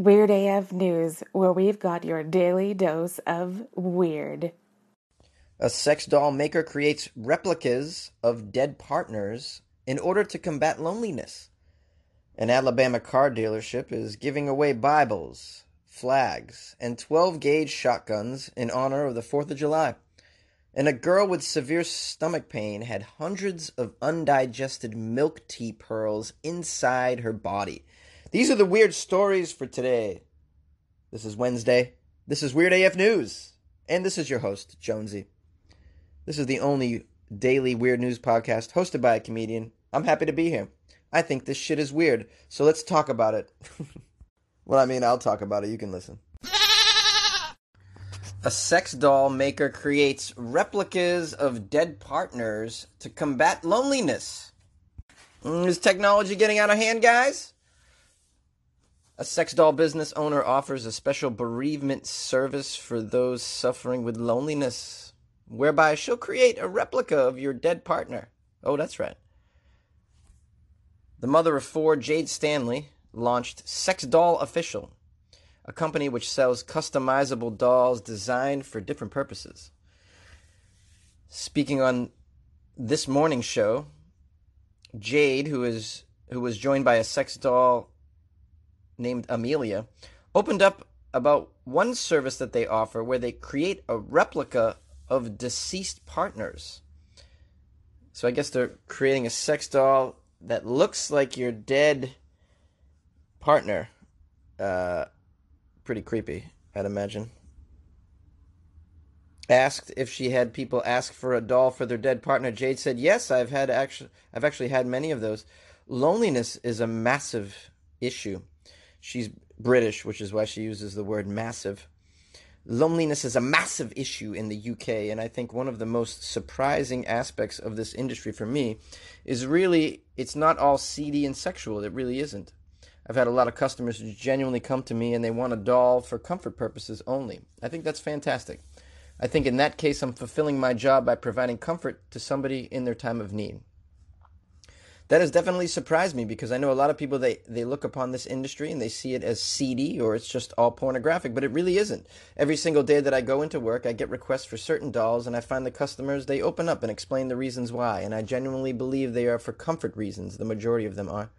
Weird AF News, where we've got your daily dose of weird. A sex doll maker creates replicas of dead partners in order to combat loneliness. An Alabama car dealership is giving away Bibles, flags, and 12 gauge shotguns in honor of the 4th of July. And a girl with severe stomach pain had hundreds of undigested milk tea pearls inside her body. These are the weird stories for today. This is Wednesday. This is Weird AF News. And this is your host, Jonesy. This is the only daily weird news podcast hosted by a comedian. I'm happy to be here. I think this shit is weird, so let's talk about it. well, I mean, I'll talk about it. You can listen. A sex doll maker creates replicas of dead partners to combat loneliness. Mm, Is technology getting out of hand, guys? A sex doll business owner offers a special bereavement service for those suffering with loneliness, whereby she'll create a replica of your dead partner. Oh, that's right. The mother of four, Jade Stanley, launched Sex Doll Official, a company which sells customizable dolls designed for different purposes. Speaking on this morning's show, Jade, who is who was joined by a sex doll named Amelia, opened up about one service that they offer where they create a replica of deceased partners. So I guess they're creating a sex doll that looks like your dead partner. Uh, pretty creepy, I'd imagine. Asked if she had people ask for a doll for their dead partner, Jade said, "Yes, I've had actually, I've actually had many of those. Loneliness is a massive issue. She's British, which is why she uses the word massive. Loneliness is a massive issue in the UK, and I think one of the most surprising aspects of this industry for me is really it's not all seedy and sexual. It really isn't. I've had a lot of customers who genuinely come to me and they want a doll for comfort purposes only. I think that's fantastic. I think in that case, I'm fulfilling my job by providing comfort to somebody in their time of need. That has definitely surprised me because I know a lot of people they, they look upon this industry and they see it as seedy or it's just all pornographic, but it really isn't. Every single day that I go into work, I get requests for certain dolls and I find the customers they open up and explain the reasons why, and I genuinely believe they are for comfort reasons. The majority of them are.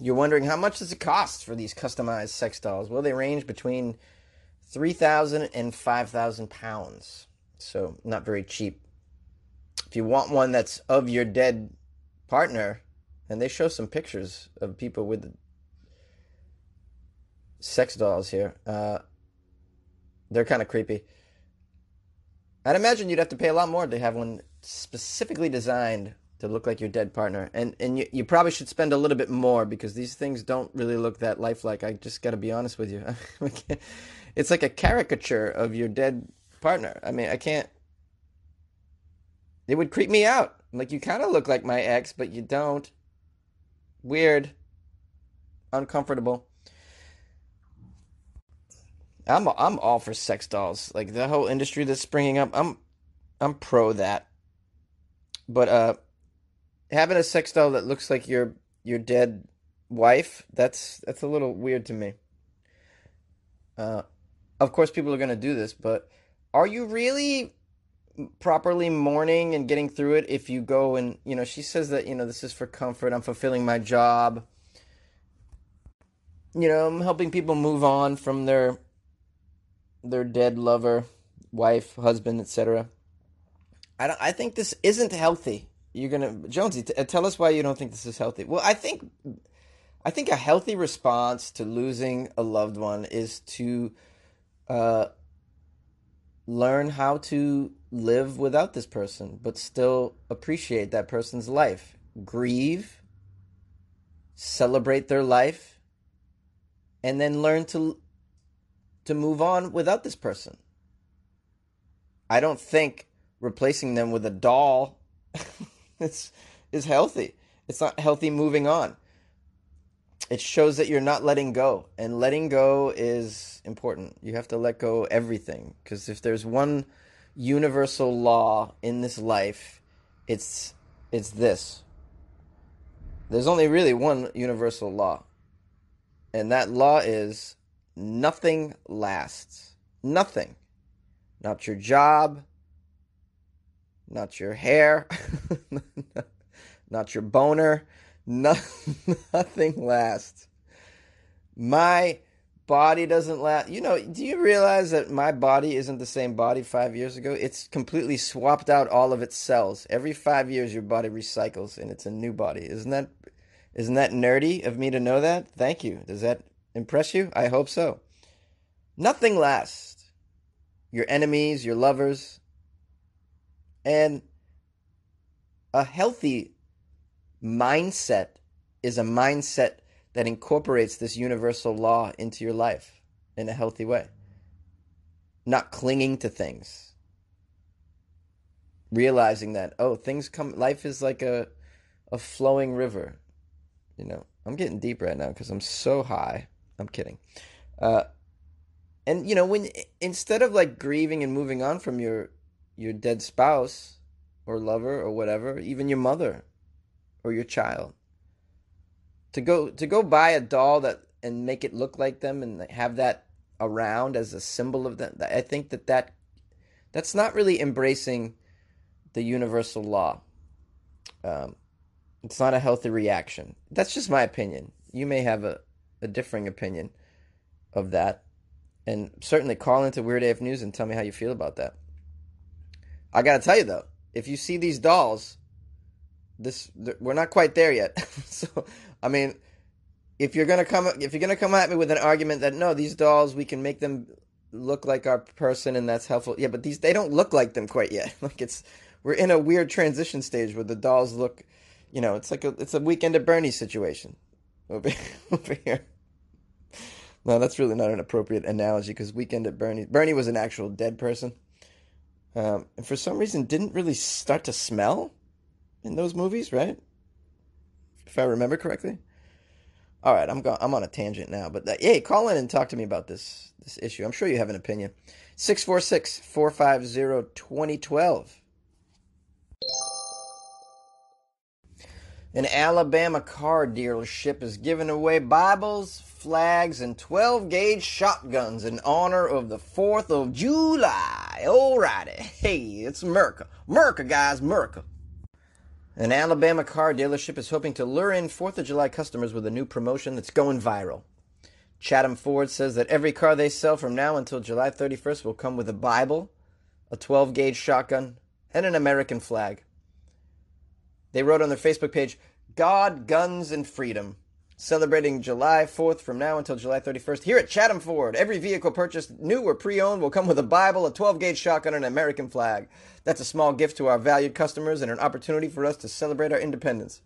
You're wondering how much does it cost for these customized sex dolls? Well, they range between 3,000 and 5,000 pounds. So, not very cheap. If you want one that's of your dead partner, and they show some pictures of people with sex dolls here, uh, they're kind of creepy. I'd imagine you'd have to pay a lot more to have one specifically designed to look like your dead partner, and and you, you probably should spend a little bit more because these things don't really look that lifelike. I just got to be honest with you. it's like a caricature of your dead partner. I mean, I can't. It would creep me out. Like you kind of look like my ex, but you don't. Weird. Uncomfortable. I'm I'm all for sex dolls. Like the whole industry that's springing up. I'm I'm pro that. But uh having a sex doll that looks like your your dead wife, that's that's a little weird to me. Uh of course people are going to do this, but are you really properly mourning and getting through it if you go and, you know, she says that, you know, this is for comfort, I'm fulfilling my job. You know, I'm helping people move on from their their dead lover, wife, husband, etc. I don't I think this isn't healthy you're gonna Jonesy. T- tell us why you don't think this is healthy. Well, I think, I think a healthy response to losing a loved one is to, uh, learn how to live without this person, but still appreciate that person's life, grieve, celebrate their life, and then learn to to move on without this person. I don't think replacing them with a doll is is healthy. It's not healthy moving on. It shows that you're not letting go, and letting go is important. You have to let go everything because if there's one universal law in this life, it's it's this. there's only really one universal law. And that law is nothing lasts. Nothing. Not your job, not your hair, not your boner. No, nothing lasts. My body doesn't last. You know, do you realize that my body isn't the same body five years ago? It's completely swapped out all of its cells. Every five years, your body recycles and it's a new body. Isn't that isn't that nerdy of me to know that? Thank you. Does that impress you? I hope so. Nothing lasts. Your enemies, your lovers, and a healthy mindset is a mindset that incorporates this universal law into your life in a healthy way. Not clinging to things. Realizing that, oh, things come, life is like a, a flowing river. You know, I'm getting deep right now because I'm so high. I'm kidding. Uh, and you know, when instead of like grieving and moving on from your your dead spouse or lover or whatever, even your mother or your child, to go to go buy a doll that and make it look like them and have that around as a symbol of them i think that that that's not really embracing the universal law. Um, it's not a healthy reaction. That's just my opinion. You may have a, a differing opinion of that. And certainly call into weird af news and tell me how you feel about that. I gotta tell you though if you see these dolls this we're not quite there yet so I mean, if you're gonna come if you're gonna come at me with an argument that no, these dolls we can make them look like our person and that's helpful. Yeah, but these they don't look like them quite yet. Like it's we're in a weird transition stage where the dolls look, you know, it's like a it's a weekend at Bernie situation over, over here. No, that's really not an appropriate analogy because Weekend at Bernie Bernie was an actual dead person, um, and for some reason didn't really start to smell in those movies, right? if I remember correctly. All right, I'm going. I'm on a tangent now, but uh, hey, call in and talk to me about this this issue. I'm sure you have an opinion. 646-450-2012. An Alabama car dealership is giving away Bibles, flags, and 12 gauge shotguns in honor of the 4th of July. Alrighty. Hey, it's Merca. Merca, guys, Merca. An Alabama car dealership is hoping to lure in 4th of July customers with a new promotion that's going viral. Chatom Ford says that every car they sell from now until July 31st will come with a Bible, a 12 gauge shotgun, and an American flag. They wrote on their Facebook page, God, Guns, and Freedom celebrating July 4th from now until July 31st. Here at Chatom Ford, every vehicle purchased new or pre owned will come with a Bible, a 12 gauge shotgun, and an American flag. That's a small gift to our valued customers and an opportunity for us to celebrate our independence.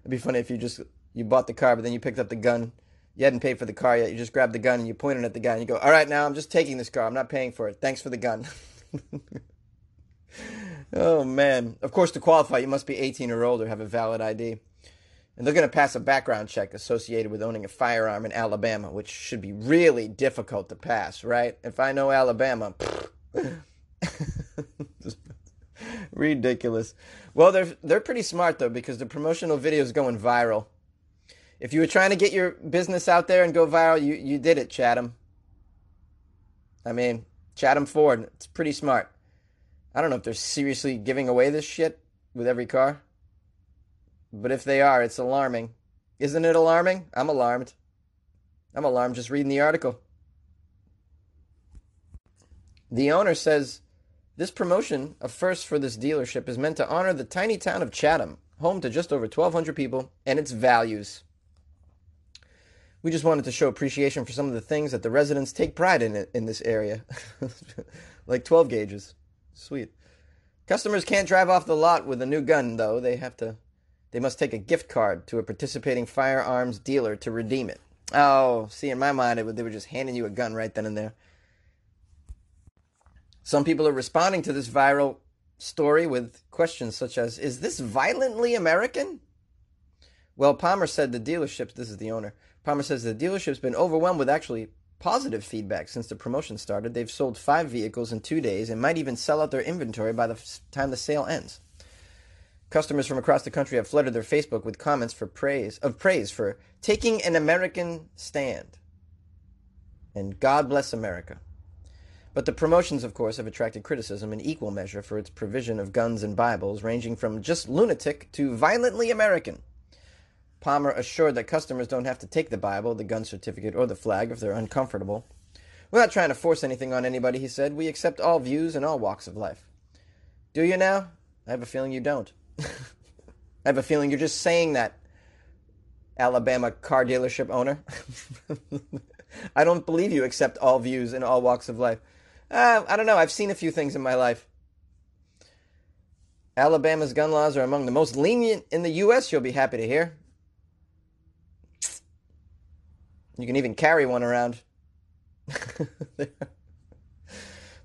It'd be funny if you just you bought the car, but then you picked up the gun. You hadn't paid for the car yet. You just grabbed the gun and you pointed at the guy and you go, "All right, now I'm just taking this car. I'm not paying for it. Thanks for the gun." oh man! Of course, to qualify, you must be 18 or older, have a valid ID. And they're going to pass a background check associated with owning a firearm in Alabama, which should be really difficult to pass, right? If I know Alabama, ridiculous. Well, they're they're pretty smart though because the promotional video is going viral. If you were trying to get your business out there and go viral, you you did it, Chatom. I mean, Chatom Ford, it's pretty smart. I don't know if they're seriously giving away this shit with every car. But if they are, it's alarming. Isn't it alarming? I'm alarmed. I'm alarmed just reading the article. The owner says this promotion, a first for this dealership, is meant to honor the tiny town of Chatom, home to just over 1,200 people, and its values. We just wanted to show appreciation for some of the things that the residents take pride in in this area, like 12 gauges. Sweet. Customers can't drive off the lot with a new gun, though. They have to they must take a gift card to a participating firearms dealer to redeem it. Oh, see, in my mind, it, they were just handing you a gun right then and there. Some people are responding to this viral story with questions such as Is this violently American? Well, Palmer said the dealership, this is the owner, Palmer says the dealership's been overwhelmed with actually positive feedback since the promotion started. They've sold five vehicles in two days and might even sell out their inventory by the time the sale ends. Customers from across the country have flooded their Facebook with comments for praise of praise for taking an American stand. And God bless America. But the promotions, of course, have attracted criticism in equal measure for its provision of guns and Bibles, ranging from just lunatic to violently American. Palmer assured that customers don't have to take the Bible, the gun certificate, or the flag if they're uncomfortable. We're not trying to force anything on anybody, he said. We accept all views and all walks of life. Do you now? I have a feeling you don't. I have a feeling you're just saying that, Alabama car dealership owner. I don't believe you accept all views in all walks of life. Uh, I don't know. I've seen a few things in my life. Alabama's gun laws are among the most lenient in the U.S., you'll be happy to hear. You can even carry one around. there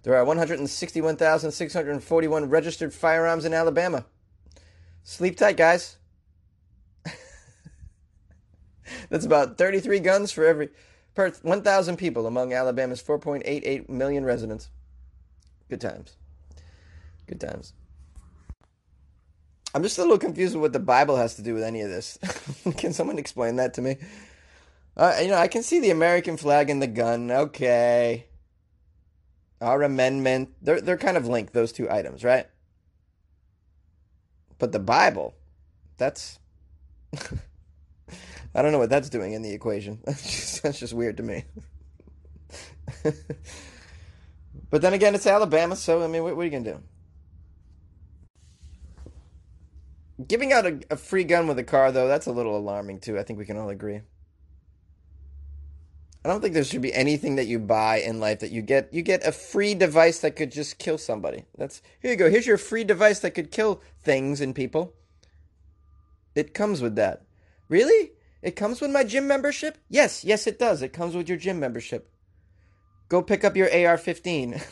are 161,641 registered firearms in Alabama. Sleep tight, guys. That's about 33 guns for every per 1,000 people among Alabama's 4.88 million residents. Good times. Good times. I'm just a little confused with what the Bible has to do with any of this. Can someone explain that to me? Uh, you know, I can see the American flag and the gun. Okay. Our amendment. They're, they're kind of linked, those two items, right? But the Bible, that's. I don't know what that's doing in the equation. That's just, weird to me. but then again, it's Alabama, so I mean, what, what are you gonna do? Giving out a, a, free gun with a car, though, that's a little alarming too. I think we can all agree. I don't think there should be anything that you buy in life that you get you get a free device that could just kill somebody. That's here you go. Here's your free device that could kill things and people. It comes with that. Really? It comes with my gym membership? Yes, yes, it does. It comes with your gym membership. Go pick up your AR 15.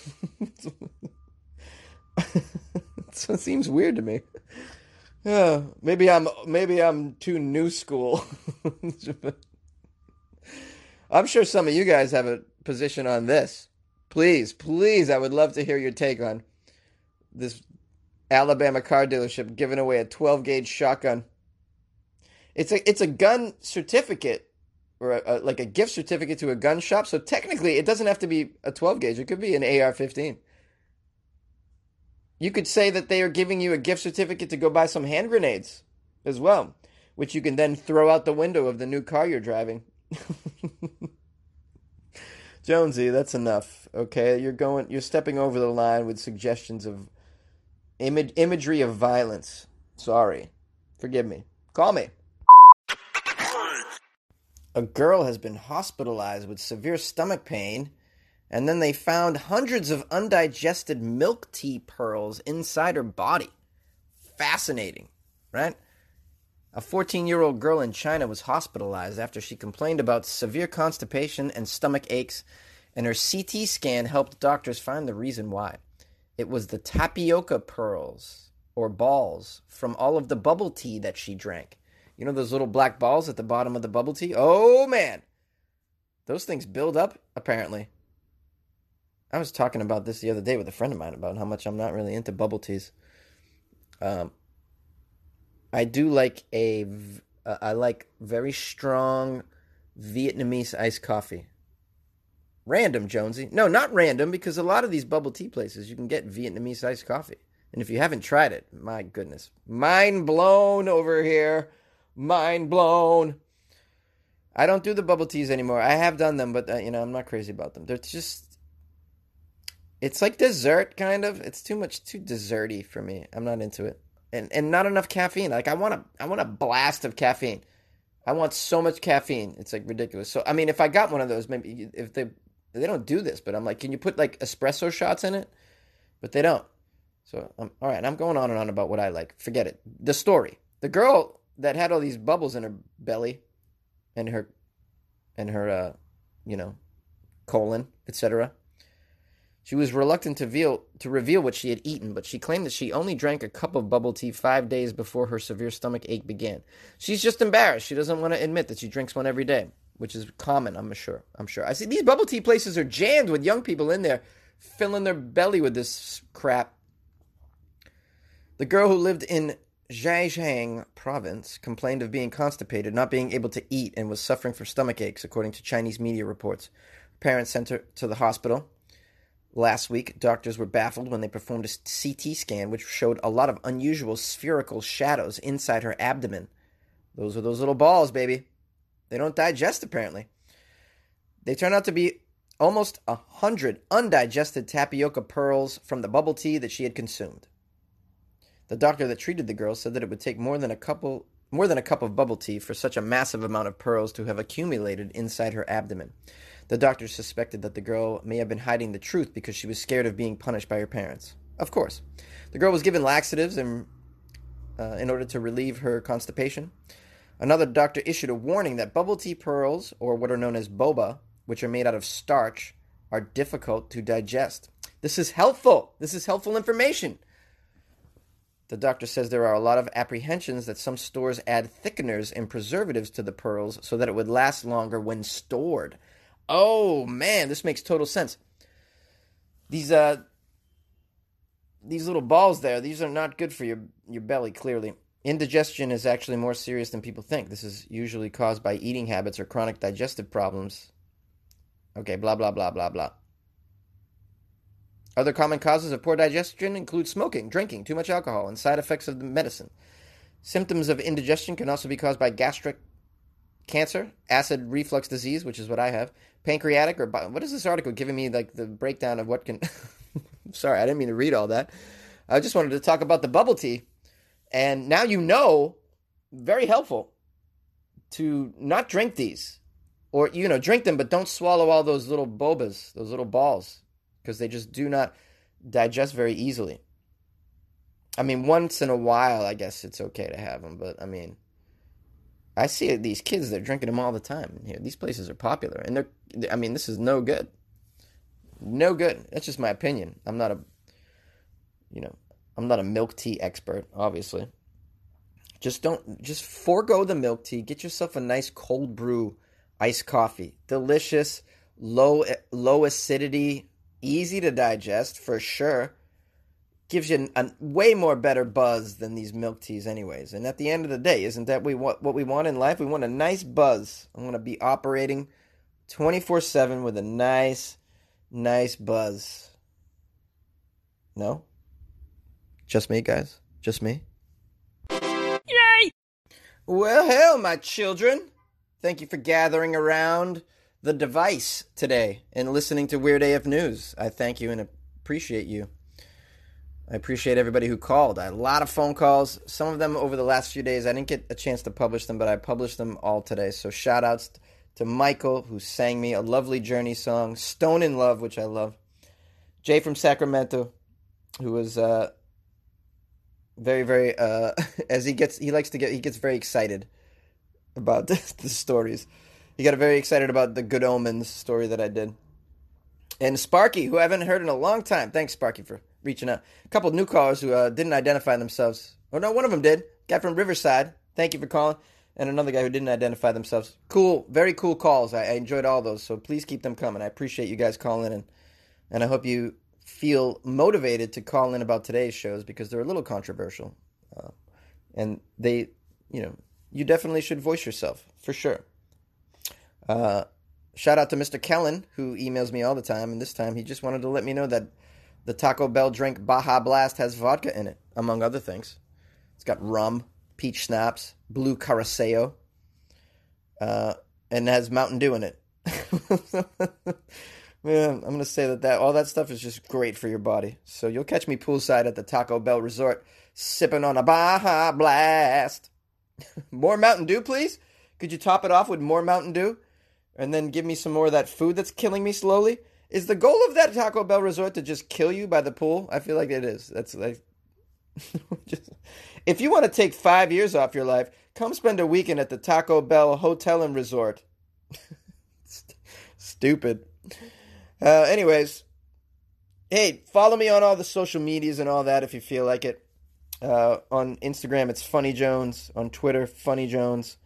so it seems weird to me. Yeah, maybe I'm maybe I'm too new school. I'm sure some of you guys have a position on this. Please, please, I would love to hear your take on this Alabama car dealership giving away a 12 gauge shotgun. It's a it's a gun certificate or a, a, like a gift certificate to a gun shop. So technically, it doesn't have to be a 12 gauge. It could be an AR-15. You could say that they are giving you a gift certificate to go buy some hand grenades as well, which you can then throw out the window of the new car you're driving. Jonesy, that's enough. Okay, you're going you're stepping over the line with suggestions of image imagery of violence. Sorry. Forgive me. Call me. A girl has been hospitalized with severe stomach pain, and then they found hundreds of undigested milk tea pearls inside her body. Fascinating, right? A 14 year old girl in China was hospitalized after she complained about severe constipation and stomach aches, and her CT scan helped doctors find the reason why. It was the tapioca pearls, or balls, from all of the bubble tea that she drank. You know those little black balls at the bottom of the bubble tea? Oh man, those things build up, apparently. I was talking about this the other day with a friend of mine about how much I'm not really into bubble teas. Um, I do like a, uh, I like very strong Vietnamese iced coffee. Random, Jonesy. No, not random, because a lot of these bubble tea places you can get Vietnamese iced coffee. And if you haven't tried it, my goodness. Mind blown over here. Mind blown. I don't do the bubble teas anymore. I have done them, but uh, you know, I'm not crazy about them. They're just it's like dessert kind of. It's too much too desserty for me. I'm not into it. And and not enough caffeine. Like I want a I want a blast of caffeine. I want so much caffeine. It's like ridiculous. So I mean, if I got one of those, maybe if they they don't do this, but I'm like, can you put like espresso shots in it? But they don't. So I'm all right. I'm going on and on about what I like. Forget it. The story. The girl that had all these bubbles in her belly and her and her uh, you know colon etc she was reluctant to reveal, to reveal what she had eaten, but she claimed that she only drank a cup of bubble tea five days before her severe stomach ache began. She's just embarrassed. She doesn't want to admit that she drinks one every day, which is common, I'm sure. I'm sure. I see these bubble tea places are jammed with young people in there, filling their belly with this crap. The girl who lived in Zhejiang province complained of being constipated, not being able to eat, and was suffering from stomach aches, according to Chinese media reports. Parents sent her to the hospital. Last week, doctors were baffled when they performed a CT scan, which showed a lot of unusual spherical shadows inside her abdomen. Those are those little balls, baby. They don't digest, apparently. They turn out to be almost a hundred undigested tapioca pearls from the bubble tea that she had consumed. The doctor that treated the girl said that it would take more than a couple more than a cup of bubble tea for such a massive amount of pearls to have accumulated inside her abdomen. The doctor suspected that the girl may have been hiding the truth because she was scared of being punished by her parents. Of course. The girl was given laxatives in, uh, in order to relieve her constipation. Another doctor issued a warning that bubble tea pearls, or what are known as boba, which are made out of starch, are difficult to digest. This is helpful. This is helpful information. The doctor says there are a lot of apprehensions that some stores add thickeners and preservatives to the pearls so that it would last longer when stored. Oh man, this makes total sense. These uh these little balls there, these are not good for your your belly clearly. Indigestion is actually more serious than people think. This is usually caused by eating habits or chronic digestive problems. Okay, blah blah blah blah blah. Other common causes of poor digestion include smoking, drinking, too much alcohol, and side effects of the medicine. Symptoms of indigestion can also be caused by gastric cancer, acid reflux disease, which is what I have, pancreatic, or what is this article giving me like the breakdown of what can. Sorry, I didn't mean to read all that. I just wanted to talk about the bubble tea, and now you know, very helpful to not drink these, or you know, drink them, but don't swallow all those little bobas, those little balls, because they just do not digest very easily. I mean, once in a while, I guess it's okay to have them, but I mean, I see these kids they're drinking them all the time here. These places are popular, and they're. I mean, this is no good. No good. That's just my opinion. I'm not a. You know, I'm not a milk tea expert, obviously. Just don't. Just forego the milk tea. Get yourself a nice cold brew iced coffee. Delicious, low low acidity, easy to digest for sure gives you a way more better buzz than these milk teas anyways. And at the end of the day isn't that we want what we want in life? We want a nice buzz. I want to be operating 24-7 with a nice nice buzz. No? Just me guys? Just me? Yay! well hell my children. Thank you for gathering around the device today and listening to weird af news. I thank you and appreciate you I appreciate everybody who called. I had a lot of phone calls. Some of them over the last few days. I didn't get a chance to publish them, but I published them all today. So shout outs to Michael, who sang me a lovely Journey song, Stone in Love, which I love. Jay from Sacramento, who was uh, very, very, uh, as he gets, he likes to get, he gets very excited about the, the stories. He got very excited about the Good Omens story that I did. And Sparky, who I haven't heard in a long time. Thanks, Sparky, for reaching out. A couple new callers who uh, didn't identify themselves. Oh no, one of them did. Guy from Riverside. Thank you for calling. And another guy who didn't identify themselves. Cool, very cool calls. I, I enjoyed all those. So please keep them coming. I appreciate you guys calling in, and I hope you feel motivated to call in about today's shows because they're a little controversial, uh, and they, you know, you definitely should voice yourself for sure. Uh, shout out to Mr. Kellen who emails me all the time, and this time he just wanted to let me know that the Taco Bell drink Baja Blast has vodka in it, among other things. It's got rum, peach schnapps, blue curacao, uh, and has Mountain Dew in it. Man, I'm gonna say that, that all that stuff is just great for your body. So you'll catch me poolside at the Taco Bell Resort, sipping on a Baja Blast. more Mountain Dew, please. Could you top it off with more Mountain Dew, and then give me some more of that food that's killing me slowly? Is the goal of that Taco Bell resort to just kill you by the pool? I feel like it is. That's like, just, if you want to take five years off your life, come spend a weekend at the Taco Bell Hotel and Resort. Stupid. Uh, anyways, hey, follow me on all the social medias and all that if you feel like it. Uh, on Instagram, it's Funny Jones. On Twitter, Funny Jones,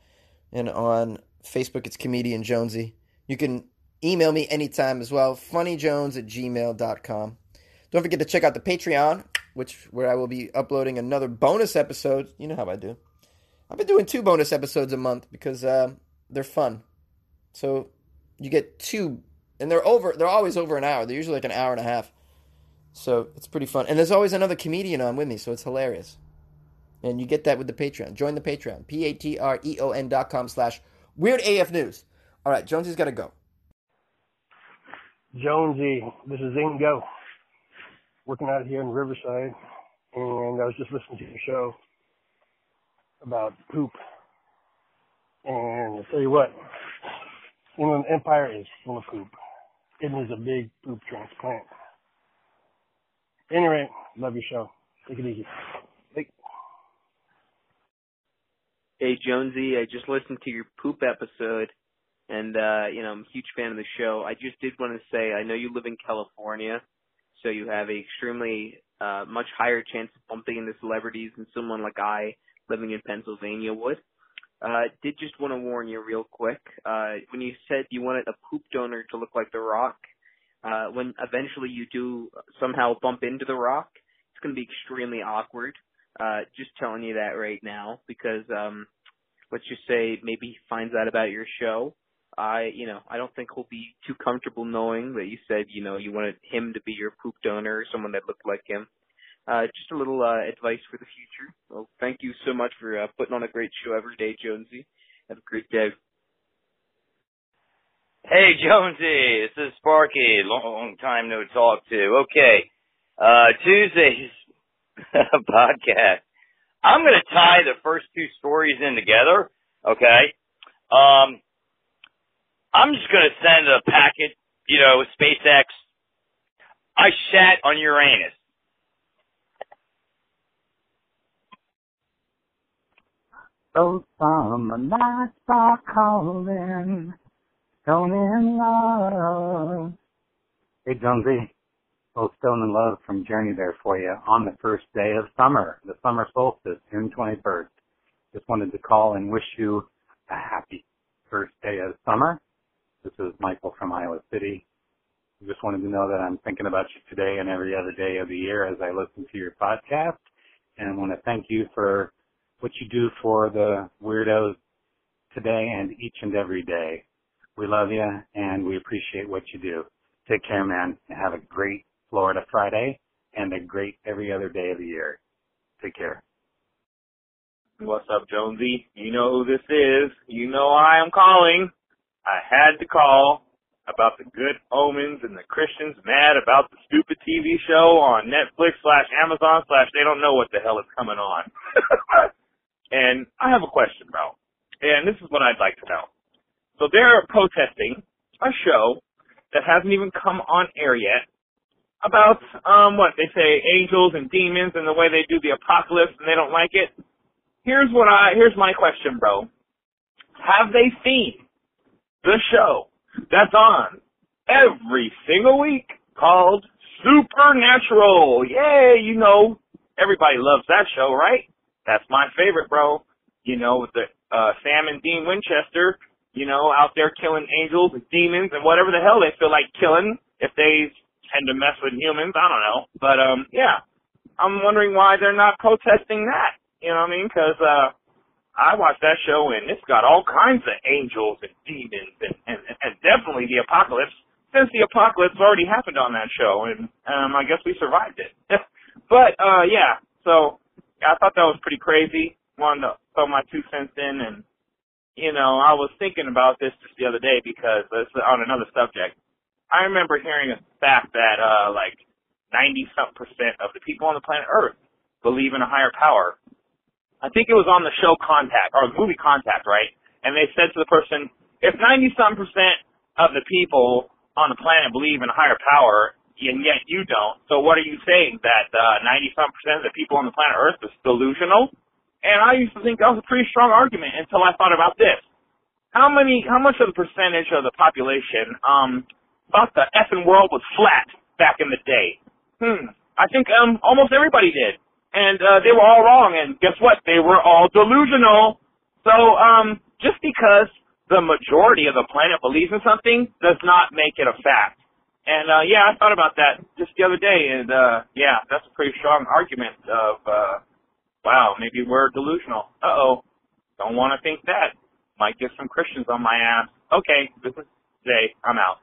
and on Facebook, it's Comedian Jonesy. You can Email me anytime as well, funnyjones at gmail.com. Don't forget to check out the Patreon, which where I will be uploading another bonus episode. You know how I do. I've been doing two bonus episodes a month because uh, they're fun. So you get two, and they're over. They're always over an hour. They're usually like an hour and a half. So it's pretty fun. And there's always another comedian on with me, so it's hilarious. And you get that with the Patreon. Join the Patreon. P A T R E O N dot com slash weird AF news. All right, Jonesy's got to go. Jonesy, this is Ingo. Working out here in Riverside, and I was just listening to your show about poop. And I'll tell you what, Inland Empire is full of poop. It is a big poop transplant. Anyway, love your show. Take it easy. Bye. Hey Jonesy, I just listened to your poop episode and uh, you know, I'm a huge fan of the show. I just did want to say I know you live in California, so you have a extremely uh much higher chance of bumping into celebrities than someone like I living in Pennsylvania would. Uh did just want to warn you real quick. Uh when you said you wanted a poop donor to look like the rock, uh when eventually you do somehow bump into the rock, it's going to be extremely awkward. Uh just telling you that right now because um let's just say maybe he finds out about your show I, you know, I don't think he'll be too comfortable knowing that you said, you know, you wanted him to be your poop donor, or someone that looked like him. Uh, just a little uh, advice for the future. Well, thank you so much for uh, putting on a great show every day, Jonesy. Have a great day. Hey Jonesy, this is Sparky. Long time no talk to. Okay, uh, Tuesday's podcast. I'm going to tie the first two stories in together. Okay. Um, I'm just going to send a packet, you know, SpaceX. I shat on Uranus. Those summer nights are calling, stone in love. Hey Jonesy, little stone in love from Journey there for you on the first day of summer, the summer solstice, June 21st. Just wanted to call and wish you a happy first day of summer. This is Michael from Iowa City. Just wanted to know that I'm thinking about you today and every other day of the year as I listen to your podcast. And I want to thank you for what you do for the weirdos today and each and every day. We love you and we appreciate what you do. Take care, man. And Have a great Florida Friday and a great every other day of the year. Take care. What's up, Jonesy? You know who this is. You know I am calling. I had to call about the good omens and the Christians mad about the stupid TV show on Netflix slash Amazon slash they don't know what the hell is coming on. and I have a question, bro. And this is what I'd like to know. So they're protesting a show that hasn't even come on air yet about um what they say angels and demons and the way they do the apocalypse and they don't like it. Here's what I here's my question, bro. Have they seen the show that's on every single week called Supernatural. Yay, you know, everybody loves that show, right? That's my favorite, bro. You know, with the uh Sam and Dean Winchester, you know, out there killing angels and demons and whatever the hell they feel like killing if they tend to mess with humans. I don't know. But um yeah. I'm wondering why they're not protesting that. You know what I mean? Cuz uh I watched that show and it's got all kinds of angels and demons and, and, and definitely the apocalypse. Since the apocalypse already happened on that show and um I guess we survived it. but uh yeah, so I thought that was pretty crazy. Wanted to throw my two cents in and you know, I was thinking about this just the other day because it's on another subject. I remember hearing a fact that uh like ninety something percent of the people on the planet Earth believe in a higher power I think it was on the show Contact or the movie Contact, right? And they said to the person, if 90 some percent of the people on the planet believe in a higher power, and yet you don't, so what are you saying that uh, 90 some percent of the people on the planet Earth is delusional? And I used to think that was a pretty strong argument until I thought about this. How many, how much of the percentage of the population um thought the effing world was flat back in the day? Hmm. I think um almost everybody did and uh, they were all wrong. And guess what? They were all delusional. So um, just because the majority of the planet believes in something does not make it a fact. And uh yeah, I thought about that just the other day and uh yeah, that's a pretty strong argument of uh wow, maybe we're delusional. Uh oh. Don't wanna think that. Might get some Christians on my ass. Okay, this is Jay. I'm out.